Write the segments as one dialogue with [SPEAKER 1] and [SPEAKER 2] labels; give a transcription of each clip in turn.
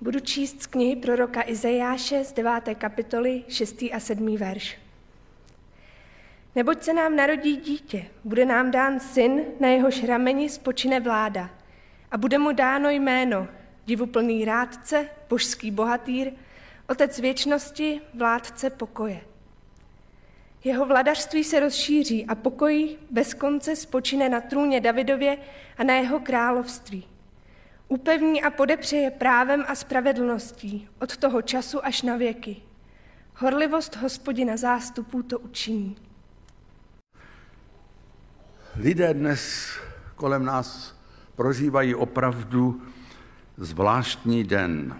[SPEAKER 1] Budu číst z knihy proroka Izajáše z 9. kapitoly 6. a 7. verš. Neboť se nám narodí dítě, bude nám dán syn, na jehož rameni spočine vláda. A bude mu dáno jméno, divuplný rádce, božský bohatýr, otec věčnosti, vládce pokoje. Jeho vladařství se rozšíří a pokoj bez konce spočine na trůně Davidově a na jeho království. Upevní a podepřeje právem a spravedlností od toho času až na věky. Horlivost hospodina zástupů to učiní.
[SPEAKER 2] Lidé dnes kolem nás prožívají opravdu zvláštní den.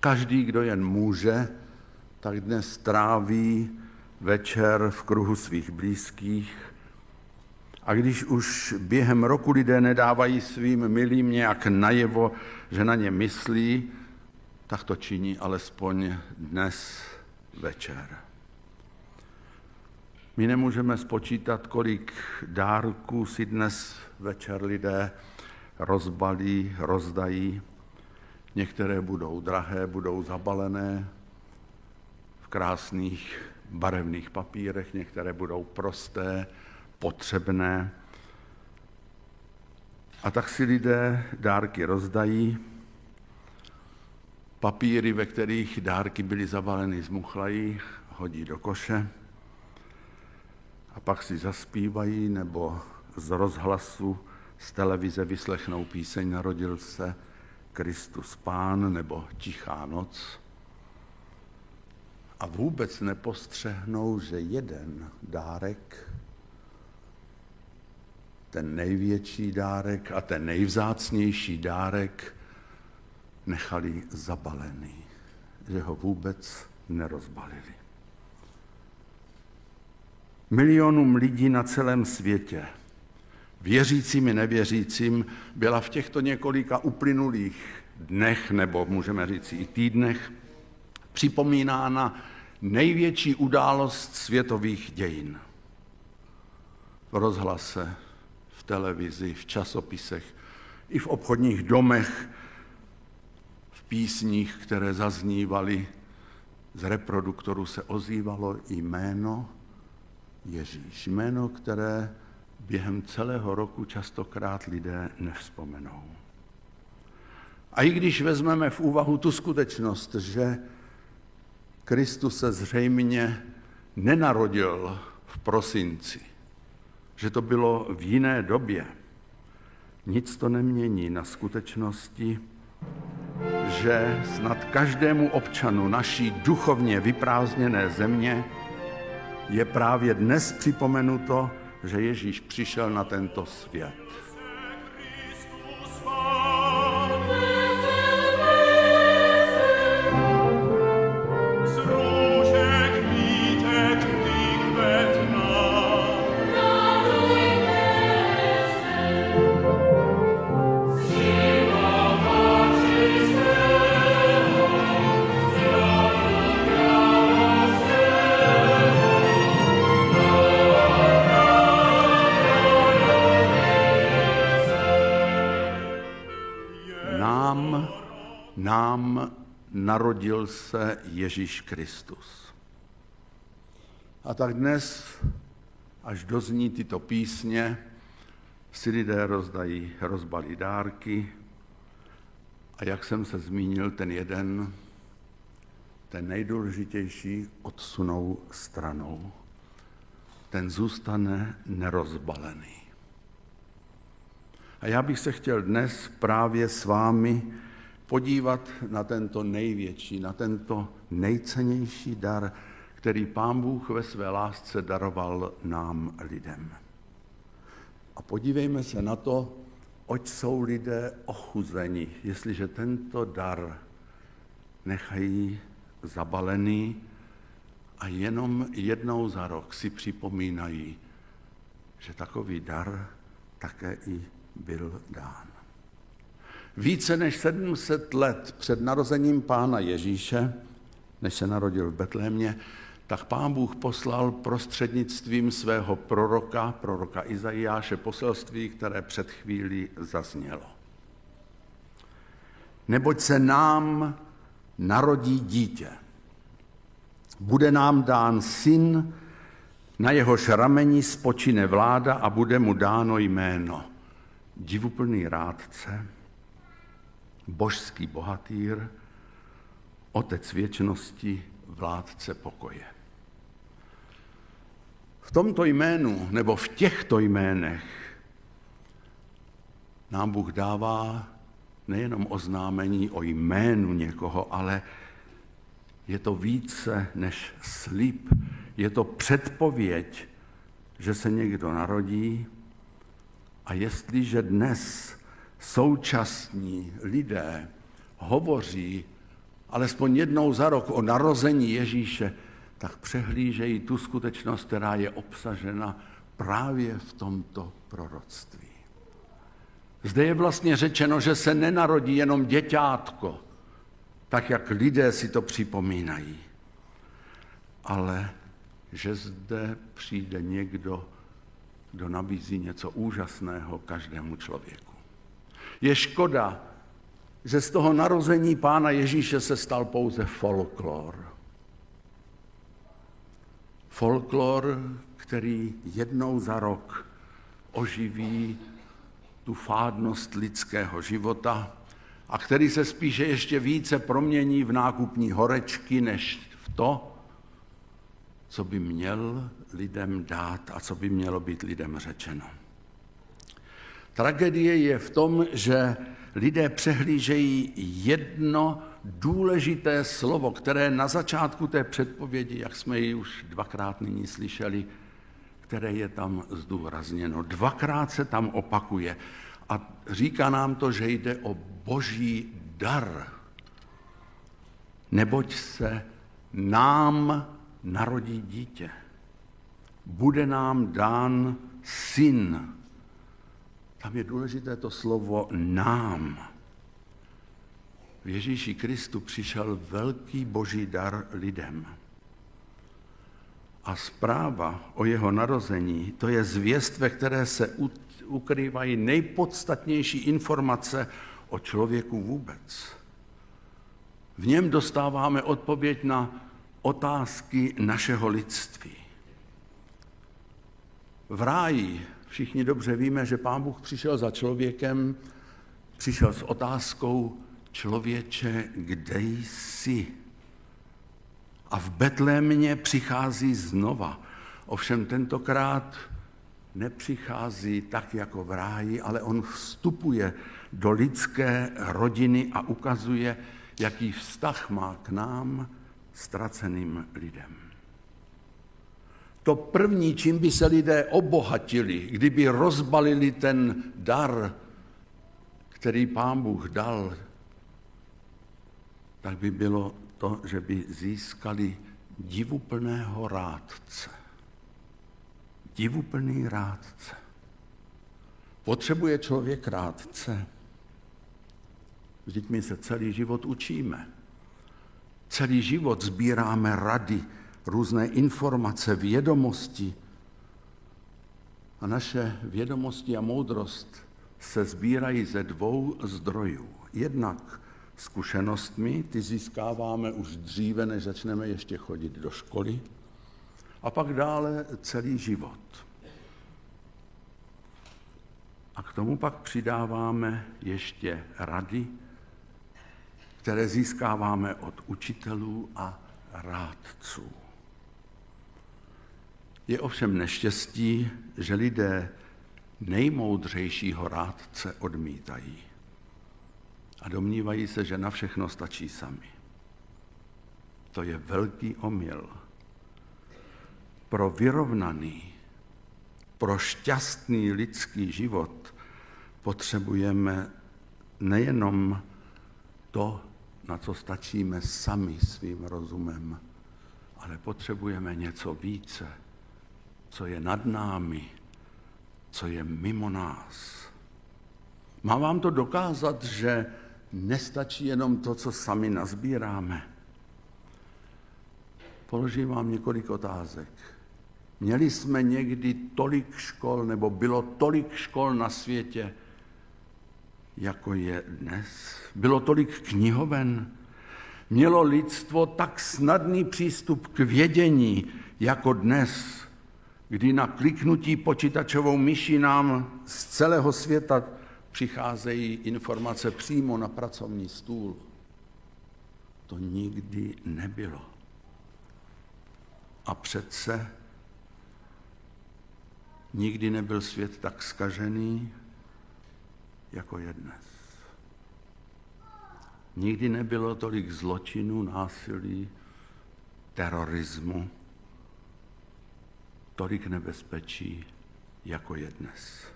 [SPEAKER 2] Každý, kdo jen může, tak dnes tráví večer v kruhu svých blízkých. A když už během roku lidé nedávají svým milým nějak najevo, že na ně myslí, tak to činí alespoň dnes večer. My nemůžeme spočítat, kolik dárků si dnes večer lidé rozbalí, rozdají. Některé budou drahé, budou zabalené v krásných barevných papírech, některé budou prosté, potřebné. A tak si lidé dárky rozdají. Papíry, ve kterých dárky byly zabaleny, zmuchlají, hodí do koše a pak si zaspívají nebo z rozhlasu z televize vyslechnou píseň Narodil se Kristus Pán nebo Tichá noc a vůbec nepostřehnou, že jeden dárek, ten největší dárek a ten nejvzácnější dárek nechali zabalený, že ho vůbec nerozbalili milionům lidí na celém světě, věřícím i nevěřícím, byla v těchto několika uplynulých dnech, nebo můžeme říct i týdnech, připomínána největší událost světových dějin. V rozhlase, televizi, v časopisech, i v obchodních domech, v písních, které zaznívaly, z reproduktoru se ozývalo jméno Ježíš. Jméno, které během celého roku častokrát lidé nevzpomenou. A i když vezmeme v úvahu tu skutečnost, že Kristus se zřejmě nenarodil v prosinci, že to bylo v jiné době, nic to nemění na skutečnosti, že snad každému občanu naší duchovně vyprázdněné země je právě dnes připomenuto, že Ježíš přišel na tento svět. Narodil se Ježíš Kristus. A tak dnes, až dozní tyto písně, si lidé rozdají, rozbalí dárky a jak jsem se zmínil, ten jeden, ten nejdůležitější odsunou stranou. Ten zůstane nerozbalený. A já bych se chtěl dnes právě s vámi podívat na tento největší, na tento nejcennější dar, který Pán Bůh ve své lásce daroval nám lidem. A podívejme se na to, oč jsou lidé ochuzeni, jestliže tento dar nechají zabalený a jenom jednou za rok si připomínají, že takový dar také i byl dán. Více než 700 let před narozením pána Ježíše, než se narodil v Betlémě, tak pán Bůh poslal prostřednictvím svého proroka, proroka Izajáše, poselství, které před chvílí zaznělo. neboť se nám narodí dítě. Bude nám dán syn, na jehož rameni spočine vláda a bude mu dáno jméno. Divuplný rádce, božský bohatýr, otec věčnosti, vládce pokoje. V tomto jménu, nebo v těchto jménech, nám Bůh dává nejenom oznámení o jménu někoho, ale je to více než slib, je to předpověď, že se někdo narodí a jestliže dnes současní lidé hovoří alespoň jednou za rok o narození Ježíše, tak přehlížejí tu skutečnost, která je obsažena právě v tomto proroctví. Zde je vlastně řečeno, že se nenarodí jenom děťátko, tak jak lidé si to připomínají, ale že zde přijde někdo, kdo nabízí něco úžasného každému člověku. Je škoda, že z toho narození Pána Ježíše se stal pouze folklor. Folklor, který jednou za rok oživí tu fádnost lidského života a který se spíše ještě více promění v nákupní horečky, než v to, co by měl lidem dát a co by mělo být lidem řečeno. Tragedie je v tom, že lidé přehlížejí jedno důležité slovo, které na začátku té předpovědi, jak jsme ji už dvakrát nyní slyšeli, které je tam zdůrazněno. Dvakrát se tam opakuje a říká nám to, že jde o boží dar. Neboť se nám narodí dítě. Bude nám dán syn. Tam je důležité to slovo nám. V Ježíši Kristu přišel velký boží dar lidem. A zpráva o jeho narození, to je zvěst, ve které se ukrývají nejpodstatnější informace o člověku vůbec. V něm dostáváme odpověď na otázky našeho lidství. V ráji všichni dobře víme, že pán Bůh přišel za člověkem, přišel s otázkou, člověče, kde jsi? A v Betlémě přichází znova. Ovšem tentokrát nepřichází tak jako v ráji, ale on vstupuje do lidské rodiny a ukazuje, jaký vztah má k nám, ztraceným lidem. To první, čím by se lidé obohatili, kdyby rozbalili ten dar, který pán Bůh dal, tak by bylo to, že by získali divuplného rádce. Divuplný rádce. Potřebuje člověk rádce. Vždyť my se celý život učíme. Celý život sbíráme rady, různé informace, vědomosti. A naše vědomosti a moudrost se sbírají ze dvou zdrojů. Jednak zkušenostmi, ty získáváme už dříve, než začneme ještě chodit do školy, a pak dále celý život. A k tomu pak přidáváme ještě rady, které získáváme od učitelů a rádců. Je ovšem neštěstí, že lidé nejmoudřejšího rádce odmítají a domnívají se, že na všechno stačí sami. To je velký omyl. Pro vyrovnaný, pro šťastný lidský život potřebujeme nejenom to, na co stačíme sami svým rozumem, ale potřebujeme něco více, co je nad námi, co je mimo nás. Mám vám to dokázat, že nestačí jenom to, co sami nazbíráme. Položím vám několik otázek. Měli jsme někdy tolik škol, nebo bylo tolik škol na světě, jako je dnes? Bylo tolik knihoven? Mělo lidstvo tak snadný přístup k vědění jako dnes, kdy na kliknutí počítačovou myší nám z celého světa přicházejí informace přímo na pracovní stůl. To nikdy nebylo. A přece nikdy nebyl svět tak skažený, jako je dnes. Nikdy nebylo tolik zločinů, násilí, terorismu, tolik nebezpečí, jako je dnes.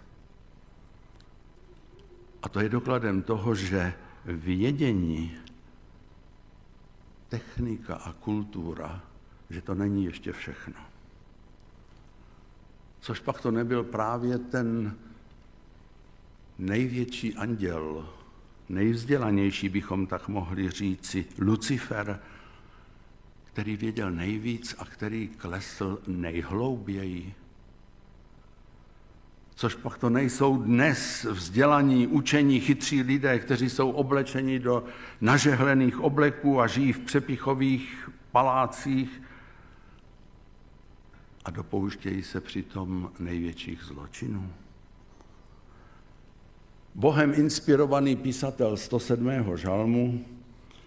[SPEAKER 2] A to je dokladem toho, že vědění, technika a kultura, že to není ještě všechno. Což pak to nebyl právě ten největší anděl, nejvzdělanější bychom tak mohli říci, Lucifer, který věděl nejvíc a který klesl nejhlouběji. Což pak to nejsou dnes vzdělaní, učení, chytří lidé, kteří jsou oblečeni do nažehlených obleků a žijí v přepichových palácích a dopouštějí se přitom největších zločinů. Bohem inspirovaný písatel 107. žalmu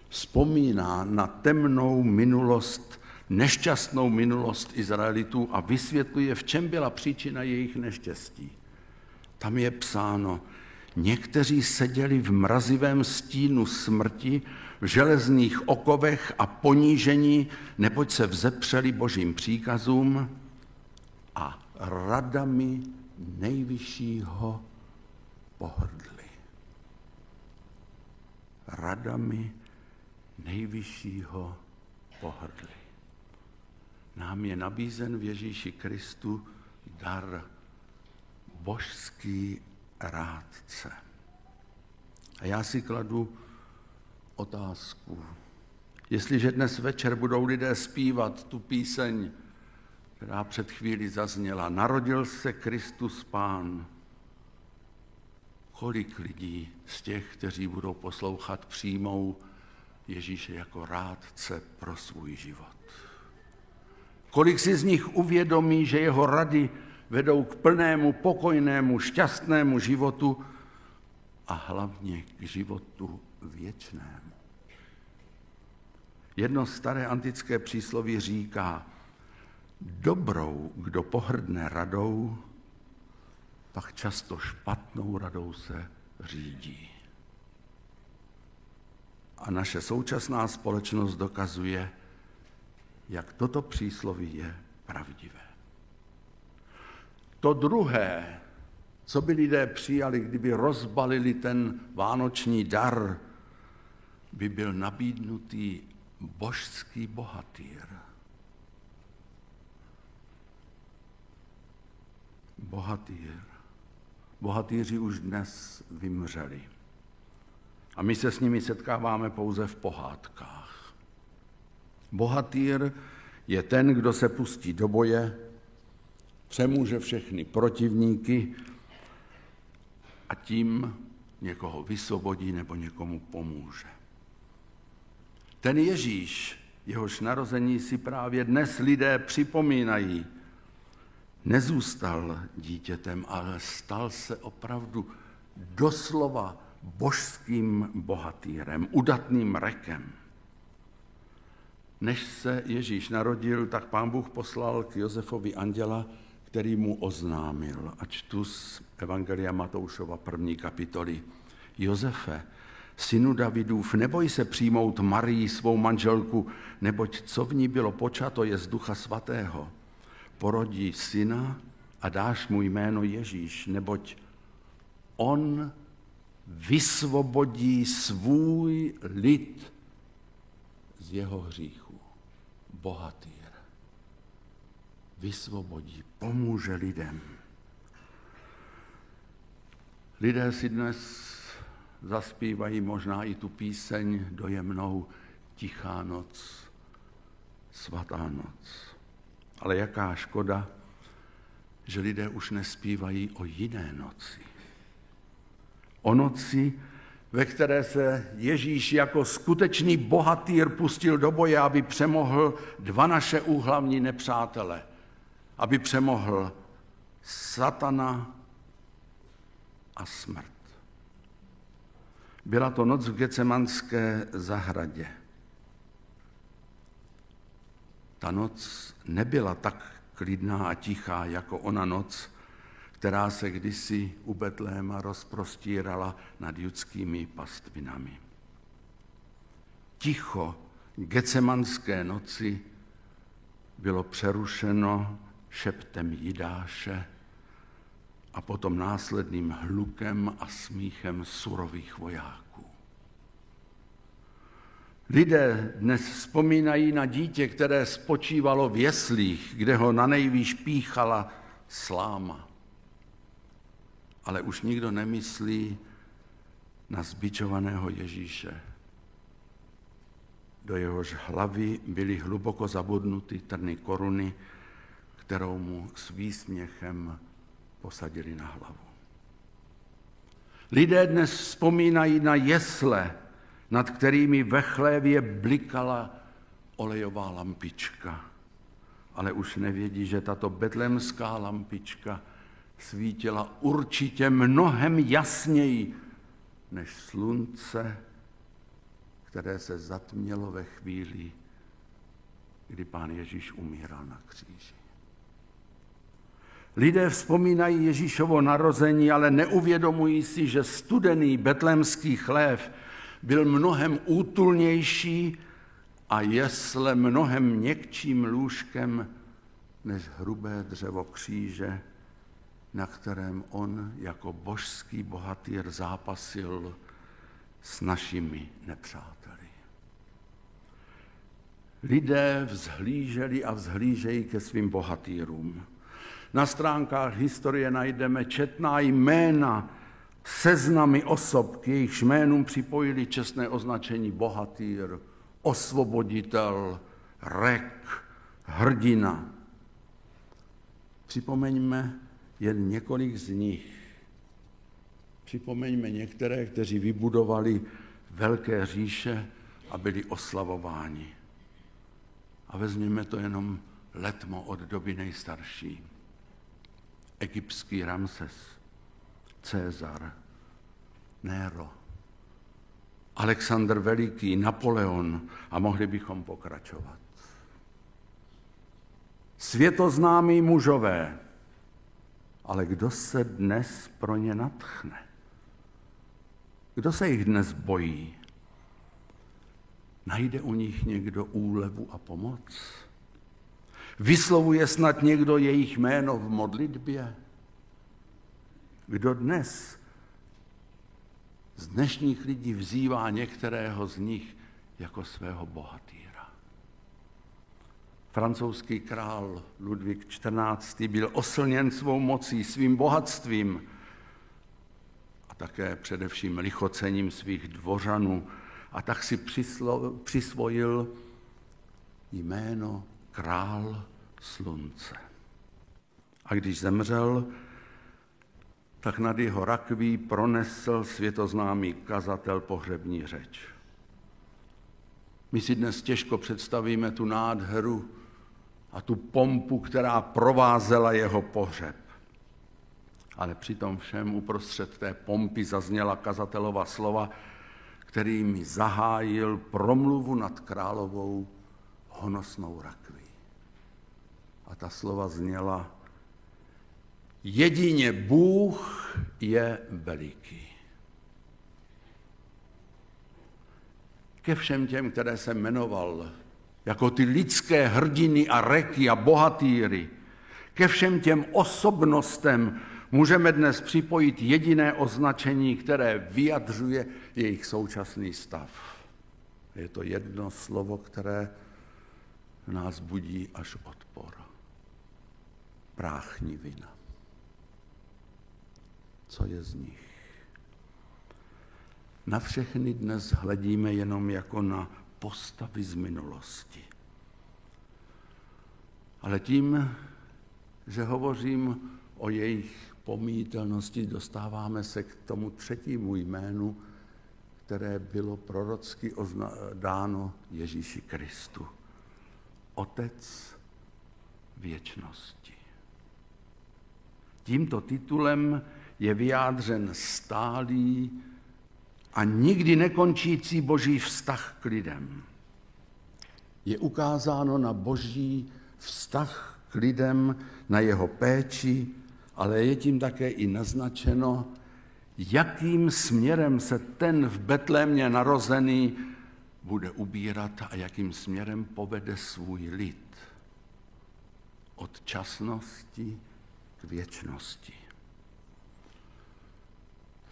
[SPEAKER 2] vzpomíná na temnou minulost, nešťastnou minulost Izraelitů a vysvětluje, v čem byla příčina jejich neštěstí. Tam je psáno, někteří seděli v mrazivém stínu smrti, v železných okovech a ponížení, neboť se vzepřeli božím příkazům a radami nejvyššího pohrdli. Radami nejvyššího pohrdli. Nám je nabízen v Ježíši Kristu dar božský rádce. A já si kladu otázku. Jestliže dnes večer budou lidé zpívat tu píseň, která před chvíli zazněla, narodil se Kristus Pán, kolik lidí z těch, kteří budou poslouchat, přijmou Ježíše jako rádce pro svůj život. Kolik si z nich uvědomí, že jeho rady vedou k plnému, pokojnému, šťastnému životu a hlavně k životu věčnému. Jedno staré antické přísloví říká, dobrou, kdo pohrdne radou, pak často špatnou radou se řídí. A naše současná společnost dokazuje, jak toto přísloví je pravdivé. To druhé, co by lidé přijali, kdyby rozbalili ten vánoční dar, by byl nabídnutý božský bohatýr. Bohatýr. Bohatýři už dnes vymřeli. A my se s nimi setkáváme pouze v pohádkách. Bohatýr je ten, kdo se pustí do boje, přemůže všechny protivníky a tím někoho vysvobodí nebo někomu pomůže. Ten Ježíš, jehož narození si právě dnes lidé připomínají, nezůstal dítětem, ale stal se opravdu doslova božským bohatýrem, udatným rekem. Než se Ježíš narodil, tak pán Bůh poslal k Josefovi anděla, který mu oznámil, a čtu z Evangelia Matoušova první kapitoly. Josefe, synu Davidův, neboj se přijmout Marii, svou manželku, neboť co v ní bylo počato je z ducha svatého. Porodí syna a dáš mu jméno Ježíš, neboť on vysvobodí svůj lid z jeho hříchu. Bohatý vysvobodí, pomůže lidem. Lidé si dnes zaspívají možná i tu píseň dojemnou Tichá noc, svatá noc. Ale jaká škoda, že lidé už nespívají o jiné noci. O noci, ve které se Ježíš jako skutečný bohatýr pustil do boje, aby přemohl dva naše úhlavní nepřátele. Aby přemohl satana a smrt. Byla to noc v Gecemanské zahradě. Ta noc nebyla tak klidná a tichá jako ona noc, která se kdysi u Betléma rozprostírala nad judskými pastvinami. Ticho gecemanské noci bylo přerušeno šeptem Jidáše a potom následným hlukem a smíchem surových vojáků. Lidé dnes vzpomínají na dítě, které spočívalo v jeslích, kde ho na nejvýš píchala sláma. Ale už nikdo nemyslí na zbičovaného Ježíše. Do jehož hlavy byly hluboko zabudnuty trny koruny, kterou mu s výsměchem posadili na hlavu. Lidé dnes vzpomínají na jesle, nad kterými ve chlévě blikala olejová lampička. Ale už nevědí, že tato betlemská lampička svítila určitě mnohem jasněji než slunce, které se zatmělo ve chvíli, kdy pán Ježíš umíral na kříži. Lidé vzpomínají Ježíšovo narození, ale neuvědomují si, že studený betlemský chlév byl mnohem útulnější a jesle mnohem měkčím lůžkem než hrubé dřevo kříže, na kterém on jako božský bohatýr zápasil s našimi nepřáteli. Lidé vzhlíželi a vzhlížejí ke svým bohatýrům. Na stránkách historie najdeme četná jména seznamy osob, k jejich jménům připojili čestné označení bohatýr, osvoboditel, rek, hrdina. Připomeňme jen několik z nich. Připomeňme některé, kteří vybudovali velké říše a byli oslavováni. A vezměme to jenom letmo od doby nejstarší. Egyptský Ramses, Cezar, Nero, Alexandr Veliký, Napoleon a mohli bychom pokračovat. Světoznámí mužové, ale kdo se dnes pro ně natchne? Kdo se jich dnes bojí? Najde u nich někdo úlevu a pomoc? Vyslovuje snad někdo jejich jméno v modlitbě? Kdo dnes z dnešních lidí vzývá některého z nich jako svého bohatýra? Francouzský král Ludvík XIV. byl oslněn svou mocí, svým bohatstvím a také především lichocením svých dvořanů a tak si přislo, přisvojil jméno král slunce. A když zemřel, tak nad jeho rakví pronesl světoznámý kazatel pohřební řeč. My si dnes těžko představíme tu nádheru a tu pompu, která provázela jeho pohřeb. Ale přitom všem uprostřed té pompy zazněla kazatelova slova, kterými zahájil promluvu nad královou honosnou rakví. A ta slova zněla, Jedině Bůh je veliký. Ke všem těm, které jsem jmenoval, jako ty lidské hrdiny a reky a bohatýry, ke všem těm osobnostem můžeme dnes připojit jediné označení, které vyjadřuje jejich současný stav. Je to jedno slovo, které nás budí až odpor. Práchnivina co je z nich. Na všechny dnes hledíme jenom jako na postavy z minulosti. Ale tím, že hovořím o jejich pomítelnosti dostáváme se k tomu třetímu jménu, které bylo prorocky dáno Ježíši Kristu. Otec věčnosti. Tímto titulem je vyjádřen stálý a nikdy nekončící boží vztah k lidem. Je ukázáno na boží vztah k lidem, na jeho péči, ale je tím také i naznačeno, jakým směrem se ten v Betlémě narozený bude ubírat a jakým směrem povede svůj lid. Od časnosti k věčnosti.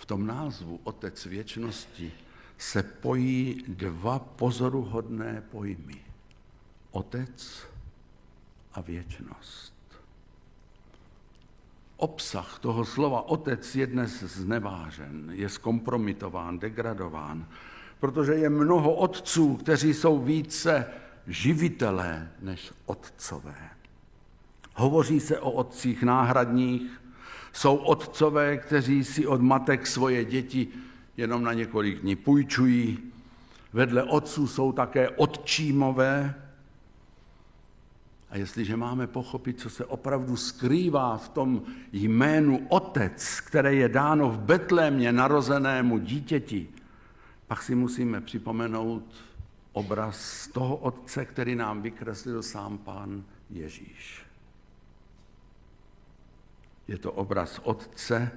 [SPEAKER 2] Tom názvu Otec věčnosti se pojí dva pozoruhodné pojmy. Otec a věčnost. Obsah toho slova otec je dnes znevážen, je zkompromitován, degradován, protože je mnoho otců, kteří jsou více živitelé než otcové. Hovoří se o otcích náhradních, jsou otcové, kteří si od matek svoje děti jenom na několik dní půjčují. Vedle otců jsou také otčímové. A jestliže máme pochopit, co se opravdu skrývá v tom jménu Otec, které je dáno v Betlémě narozenému dítěti, pak si musíme připomenout obraz toho Otce, který nám vykreslil sám Pán Ježíš. Je to obraz Otce,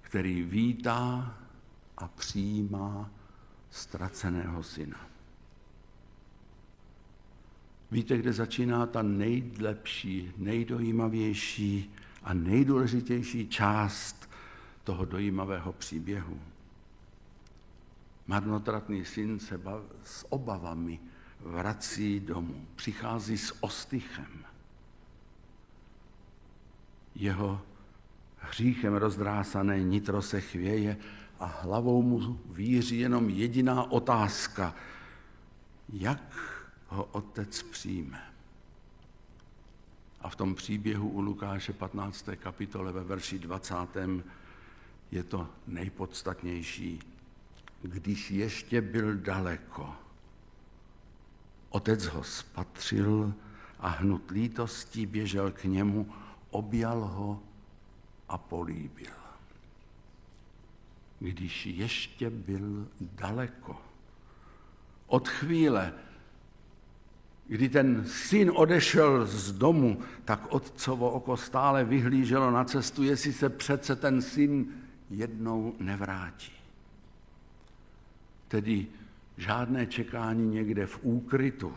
[SPEAKER 2] který vítá a přijímá ztraceného syna. Víte, kde začíná ta nejlepší, nejdojímavější a nejdůležitější část toho dojímavého příběhu? Marnotratný syn se s obavami vrací domů, přichází s ostychem jeho hříchem rozdrásané nitro se chvěje a hlavou mu víří jenom jediná otázka, jak ho otec přijme. A v tom příběhu u Lukáše 15. kapitole ve verši 20. je to nejpodstatnější. Když ještě byl daleko, otec ho spatřil a hnut lítostí běžel k němu, objal ho a políbil. Když ještě byl daleko. Od chvíle, kdy ten syn odešel z domu, tak otcovo oko stále vyhlíželo na cestu, jestli se přece ten syn jednou nevrátí. Tedy žádné čekání někde v úkrytu.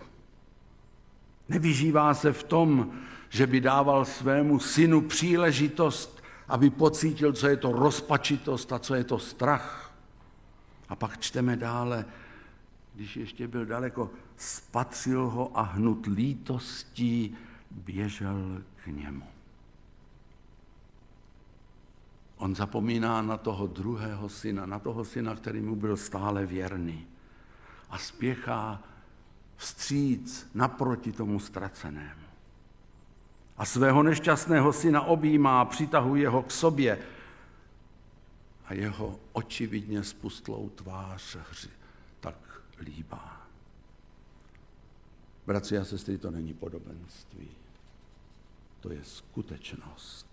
[SPEAKER 2] Nevyžívá se v tom, že by dával svému synu příležitost, aby pocítil, co je to rozpačitost a co je to strach. A pak čteme dále, když ještě byl daleko, spatřil ho a hnut lítostí běžel k němu. On zapomíná na toho druhého syna, na toho syna, který mu byl stále věrný. A spěchá vstříc naproti tomu ztracenému a svého nešťastného syna objímá, přitahuje ho k sobě a jeho očividně spustlou tvář hři tak líbá. Bratři a sestry, to není podobenství. To je skutečnost.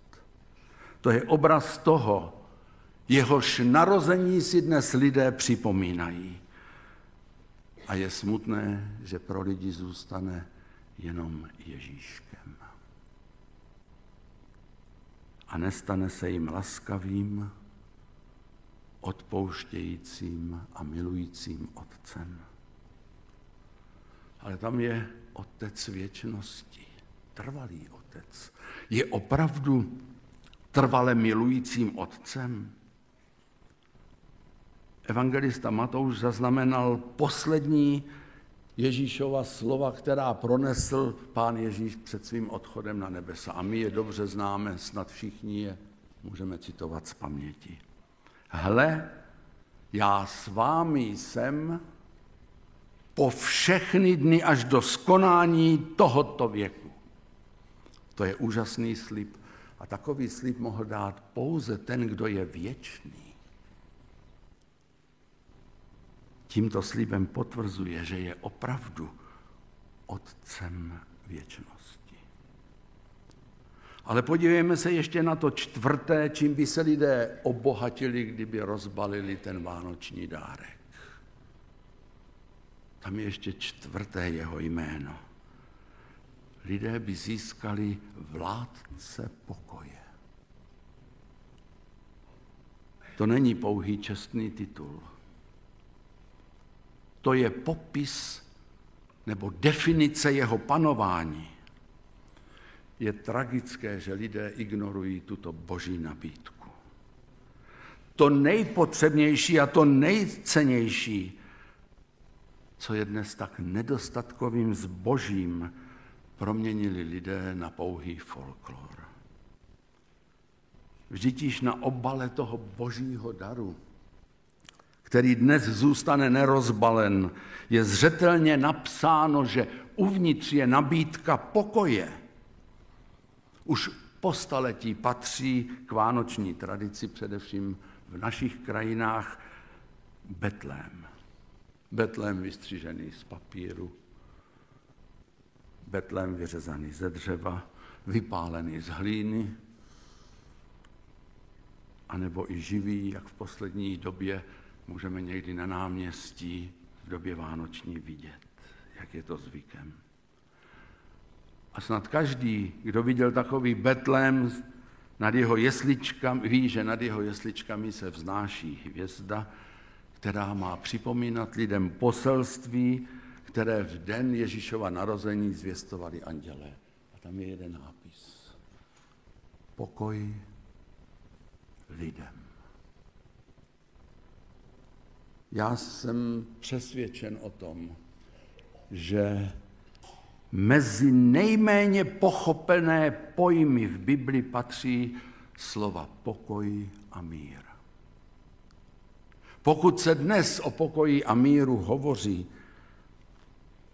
[SPEAKER 2] To je obraz toho, jehož narození si dnes lidé připomínají. A je smutné, že pro lidi zůstane jenom Ježíškem a nestane se jim laskavým, odpouštějícím a milujícím Otcem. Ale tam je Otec věčnosti, trvalý Otec. Je opravdu trvale milujícím Otcem. Evangelista Matouš zaznamenal poslední Ježíšova slova, která pronesl pán Ježíš před svým odchodem na nebesa. A my je dobře známe, snad všichni je můžeme citovat z paměti. Hle, já s vámi jsem po všechny dny až do skonání tohoto věku. To je úžasný slib A takový slib mohl dát pouze ten, kdo je věčný. Tímto slibem potvrzuje, že je opravdu Otcem věčnosti. Ale podívejme se ještě na to čtvrté, čím by se lidé obohatili, kdyby rozbalili ten vánoční dárek. Tam je ještě čtvrté jeho jméno. Lidé by získali vládce pokoje. To není pouhý čestný titul. To je popis nebo definice jeho panování. Je tragické, že lidé ignorují tuto boží nabídku. To nejpotřebnější a to nejcennější, co je dnes tak nedostatkovým zbožím, proměnili lidé na pouhý folklor. Vždyť již na obale toho božího daru, který dnes zůstane nerozbalen, je zřetelně napsáno, že uvnitř je nabídka pokoje. Už po staletí patří k vánoční tradici, především v našich krajinách, Betlém. Betlém vystřížený z papíru, Betlém vyřezaný ze dřeva, vypálený z hlíny, anebo i živý, jak v poslední době můžeme někdy na náměstí v době vánoční vidět, jak je to zvykem. A snad každý, kdo viděl takový Betlém nad jeho jesličkami, ví, že nad jeho jesličkami se vznáší hvězda, která má připomínat lidem poselství, které v den Ježíšova narození zvěstovali anděle. A tam je jeden nápis. Pokoj lidem. Já jsem přesvědčen o tom, že mezi nejméně pochopené pojmy v Bibli patří slova pokoj a mír. Pokud se dnes o pokoji a míru hovoří,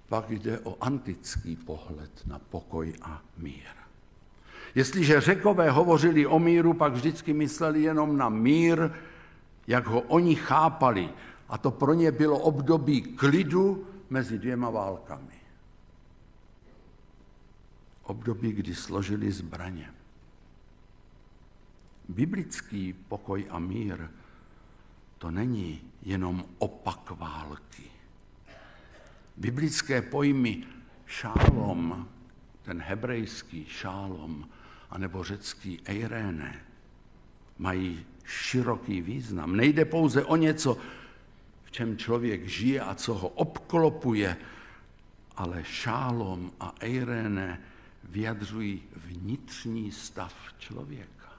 [SPEAKER 2] pak jde o antický pohled na pokoj a mír. Jestliže řekové hovořili o míru, pak vždycky mysleli jenom na mír, jak ho oni chápali. A to pro ně bylo období klidu mezi dvěma válkami. Období, kdy složili zbraně. Biblický pokoj a mír to není jenom opak války. Biblické pojmy šálom, ten hebrejský šálom, anebo řecký ejréne, mají široký význam. Nejde pouze o něco, čem člověk žije a co ho obklopuje, ale šálom a ejréne vyjadřují vnitřní stav člověka.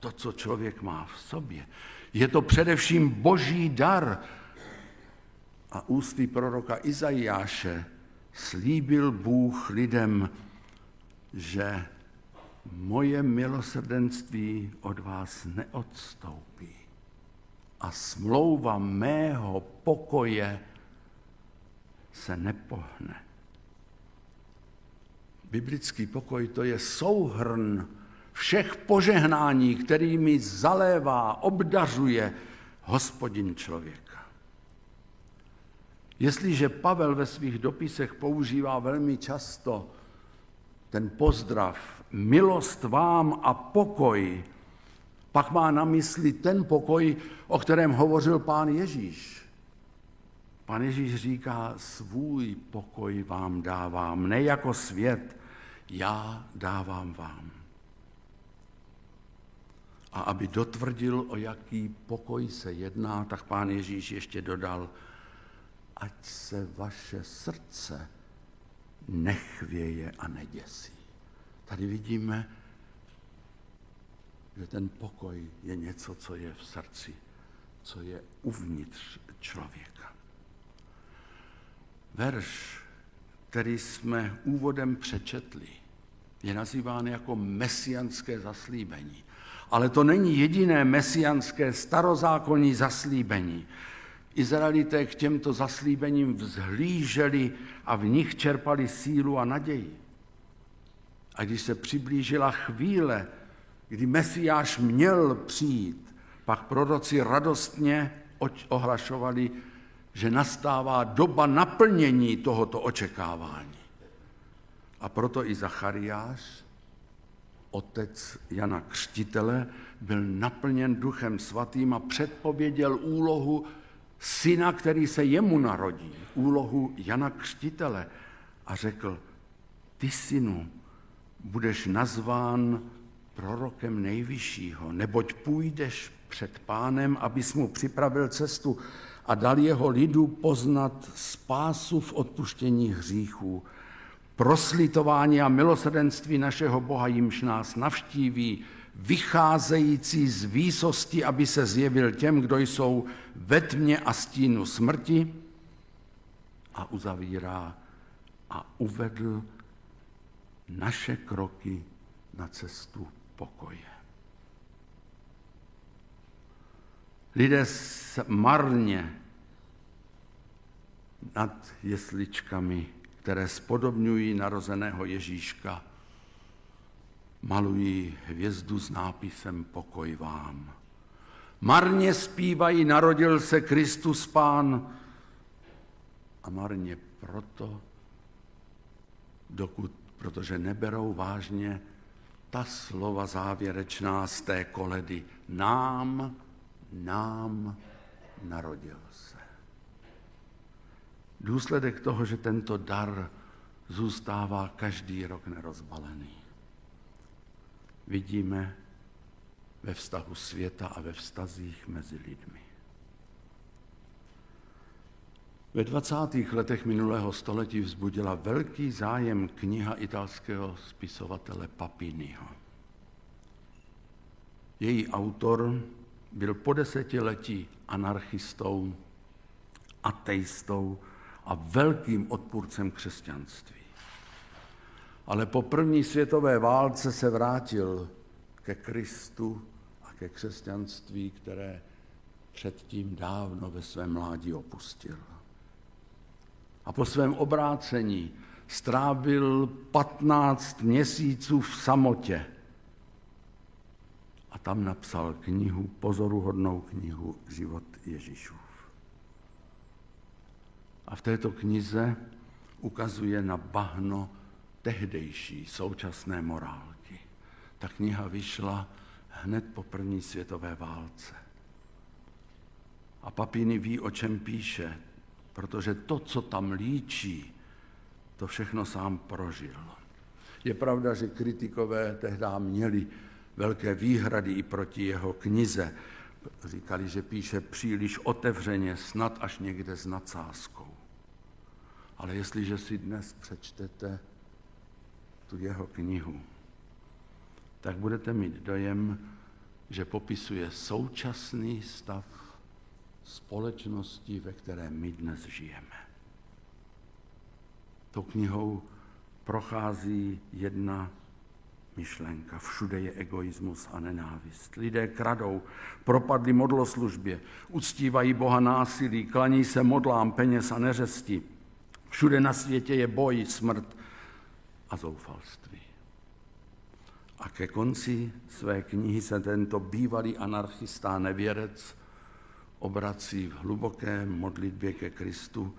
[SPEAKER 2] To, co člověk má v sobě. Je to především boží dar, a ústy proroka Izajáše slíbil Bůh lidem, že moje milosrdenství od vás neodstoupí a smlouva mého pokoje se nepohne. Biblický pokoj to je souhrn všech požehnání, kterými zalévá, obdařuje hospodin člověk. Jestliže Pavel ve svých dopisech používá velmi často ten pozdrav milost vám a pokoj, pak má na mysli ten pokoj, o kterém hovořil pán Ježíš. Pán Ježíš říká, svůj pokoj vám dávám, ne jako svět, já dávám vám. A aby dotvrdil, o jaký pokoj se jedná, tak pán Ježíš ještě dodal, ať se vaše srdce nechvěje a neděsí. Tady vidíme, že ten pokoj je něco, co je v srdci, co je uvnitř člověka. Verš, který jsme úvodem přečetli, je nazýván jako mesianské zaslíbení. Ale to není jediné mesianské starozákonní zaslíbení. Izraelité k těmto zaslíbením vzhlíželi a v nich čerpali sílu a naději. A když se přiblížila chvíle, kdy Mesiáš měl přijít, pak proroci radostně ohlašovali, že nastává doba naplnění tohoto očekávání. A proto i Zachariáš, otec Jana Křtitele, byl naplněn duchem svatým a předpověděl úlohu syna, který se jemu narodí, úlohu Jana Křtitele a řekl, ty synu, budeš nazván prorokem nejvyššího, neboť půjdeš před pánem, abys mu připravil cestu a dal jeho lidu poznat spásu v odpuštění hříchů, proslitování a milosrdenství našeho Boha, jimž nás navštíví, vycházející z výsosti, aby se zjevil těm, kdo jsou ve tmě a stínu smrti a uzavírá a uvedl naše kroky na cestu pokoje. Lidé marně nad jesličkami, které spodobňují narozeného Ježíška, malují hvězdu s nápisem Pokoj vám. Marně zpívají, narodil se Kristus Pán a marně proto, dokud, protože neberou vážně ta slova závěrečná z té koledy. Nám, nám narodil se. Důsledek toho, že tento dar zůstává každý rok nerozbalený. Vidíme ve vztahu světa a ve vztazích mezi lidmi. Ve 20. letech minulého století vzbudila velký zájem kniha italského spisovatele Papiniho. Její autor byl po desetiletí anarchistou, ateistou a velkým odpůrcem křesťanství. Ale po první světové válce se vrátil ke Kristu a ke křesťanství, které předtím dávno ve svém mládí opustil a po svém obrácení strávil 15 měsíců v samotě. A tam napsal knihu, pozoruhodnou knihu Život Ježíšův. A v této knize ukazuje na bahno tehdejší současné morálky. Ta kniha vyšla hned po první světové válce. A Papíny ví, o čem píše, protože to, co tam líčí, to všechno sám prožil. Je pravda, že kritikové tehdy měli velké výhrady i proti jeho knize. Říkali, že píše příliš otevřeně, snad až někde s nadsázkou. Ale jestliže si dnes přečtete tu jeho knihu, tak budete mít dojem, že popisuje současný stav společnosti, ve které my dnes žijeme. Tou knihou prochází jedna myšlenka. Všude je egoismus a nenávist. Lidé kradou, propadli modloslužbě, uctívají Boha násilí, klaní se modlám peněz a neřesti. Všude na světě je boj, smrt a zoufalství. A ke konci své knihy se tento bývalý anarchista nevěrec obrací v hluboké modlitbě ke Kristu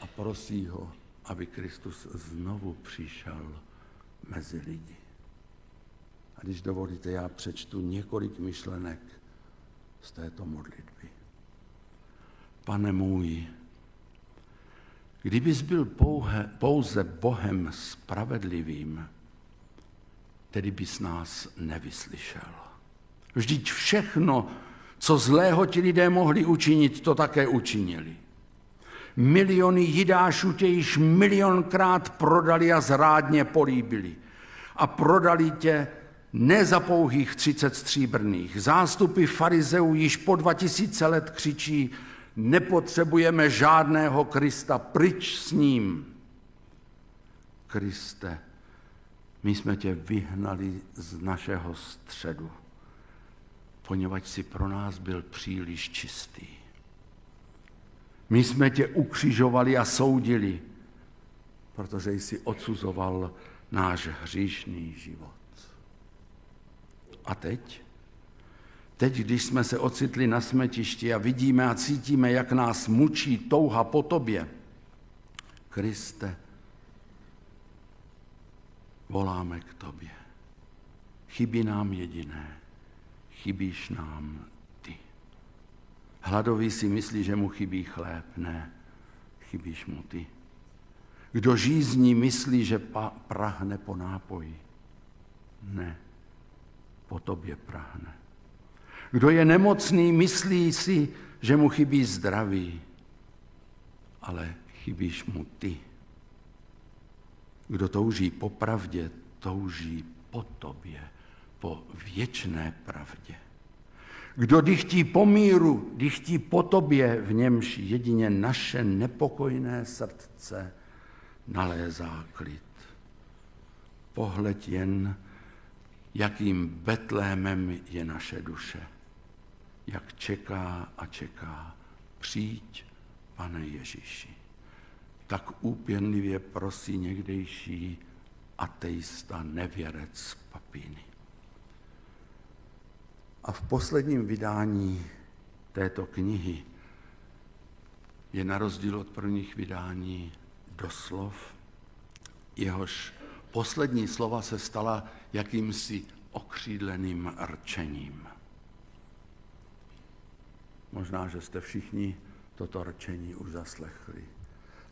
[SPEAKER 2] a prosí ho, aby Kristus znovu přišel mezi lidi. A když dovolíte, já přečtu několik myšlenek z této modlitby. Pane můj, kdybys byl pouhe, pouze Bohem spravedlivým, tedy bys nás nevyslyšel. Vždyť všechno, co zlého ti lidé mohli učinit, to také učinili. Miliony jidášů tě již milionkrát prodali a zrádně políbili. A prodali tě ne za pouhých třicet stříbrných. Zástupy farizeů již po dva tisíce let křičí, nepotřebujeme žádného Krista, pryč s ním. Kriste, my jsme tě vyhnali z našeho středu poněvadž si pro nás byl příliš čistý. My jsme tě ukřižovali a soudili, protože jsi odsuzoval náš hříšný život. A teď? Teď, když jsme se ocitli na smetišti a vidíme a cítíme, jak nás mučí touha po tobě, Kriste, voláme k tobě. Chybí nám jediné, chybíš nám ty. Hladový si myslí, že mu chybí chléb, ne, chybíš mu ty. Kdo žízní, myslí, že prahne po nápoji. Ne, po tobě prahne. Kdo je nemocný, myslí si, že mu chybí zdraví, ale chybíš mu ty. Kdo touží po pravdě, touží po tobě, po věčné pravdě. Kdo dychtí po míru, dychtí po tobě, v němž jedině naše nepokojné srdce nalézá klid. Pohleď jen, jakým betlémem je naše duše. Jak čeká a čeká, přijď, pane Ježíši. Tak úpěnlivě prosí někdejší ateista, nevěrec papíny. A v posledním vydání této knihy je na rozdíl od prvních vydání doslov, jehož poslední slova se stala jakýmsi okřídleným rčením. Možná, že jste všichni toto rčení už zaslechli.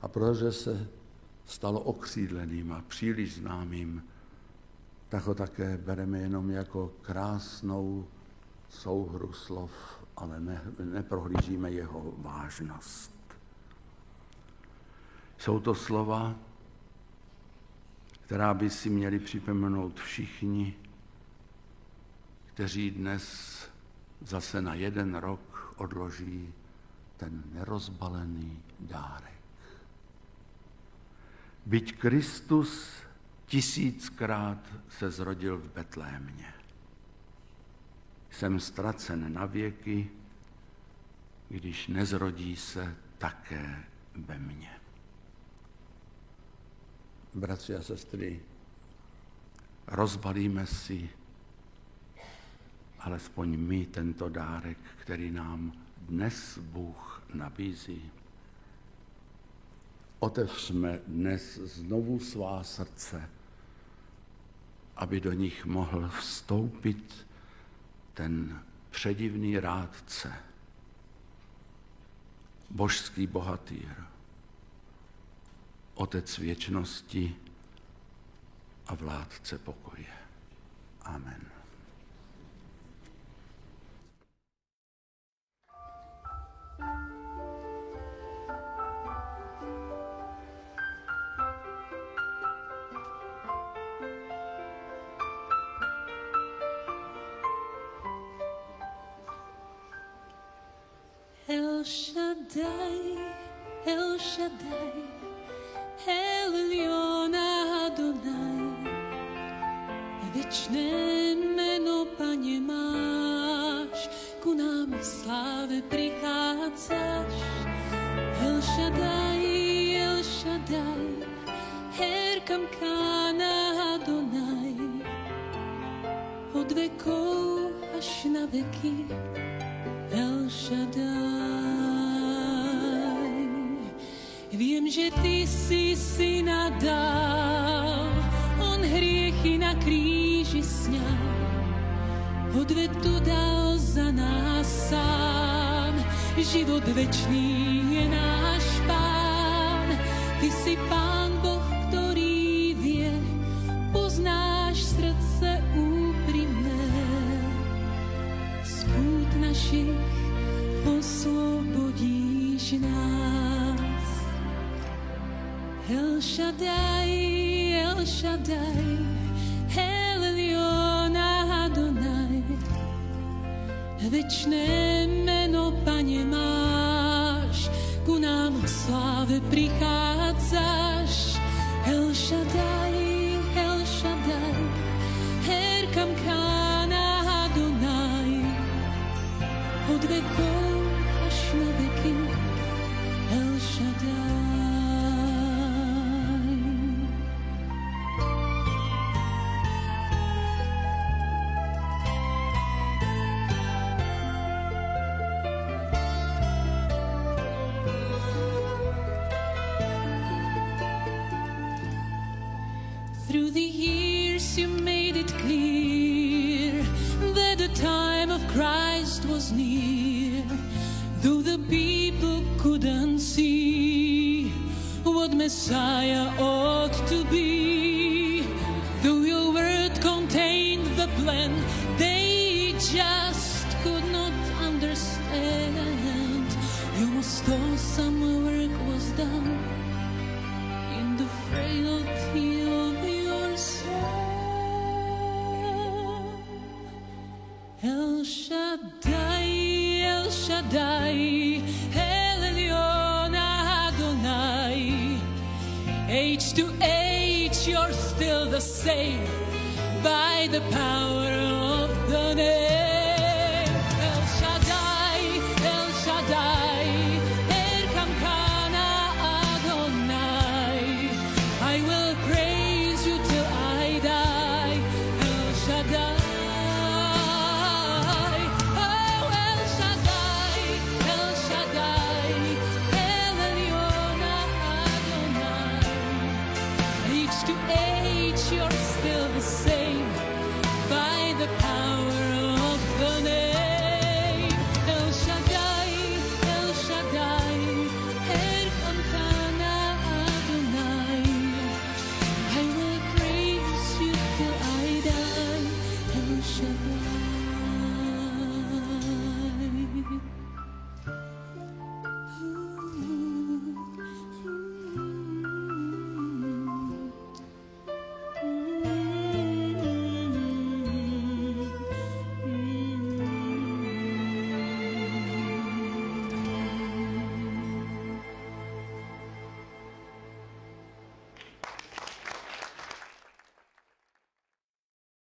[SPEAKER 2] A protože se stalo okřídleným a příliš známým, tak ho také bereme jenom jako krásnou souhru slov, ale ne, neprohlížíme jeho vážnost. Jsou to slova, která by si měli připomenout všichni, kteří dnes zase na jeden rok odloží ten nerozbalený dárek. Byť Kristus tisíckrát se zrodil v Betlémě. Jsem ztracen na věky, když nezrodí se také ve mně. Bratři a sestry, rozbalíme si alespoň my tento dárek, který nám dnes Bůh nabízí. Otevřme dnes znovu svá srdce, aby do nich mohl vstoupit ten předivný rádce, božský bohatýr, Otec věčnosti a vládce pokoje. Amen.
[SPEAKER 3] Shaddai, El Shaddai, El Elyon Adonai. Věčné jméno, Paně, máš, ku nám v sláve prichádzaš. El Shaddai, El Shaddai, Her Kamkana Adonai. Od vekov až na veky, Že ty si syna dal, on hriechy na kríži sňal. Odvetu dal za nás sám, život večný je náš pán. Ty si pán Shaddai, El Shaddai, El Elyon Adonai. Večné jméno, Pane, máš, ku nám v sláve prichádzaš. El Shaddai, reach, you're still the same by the power of the name.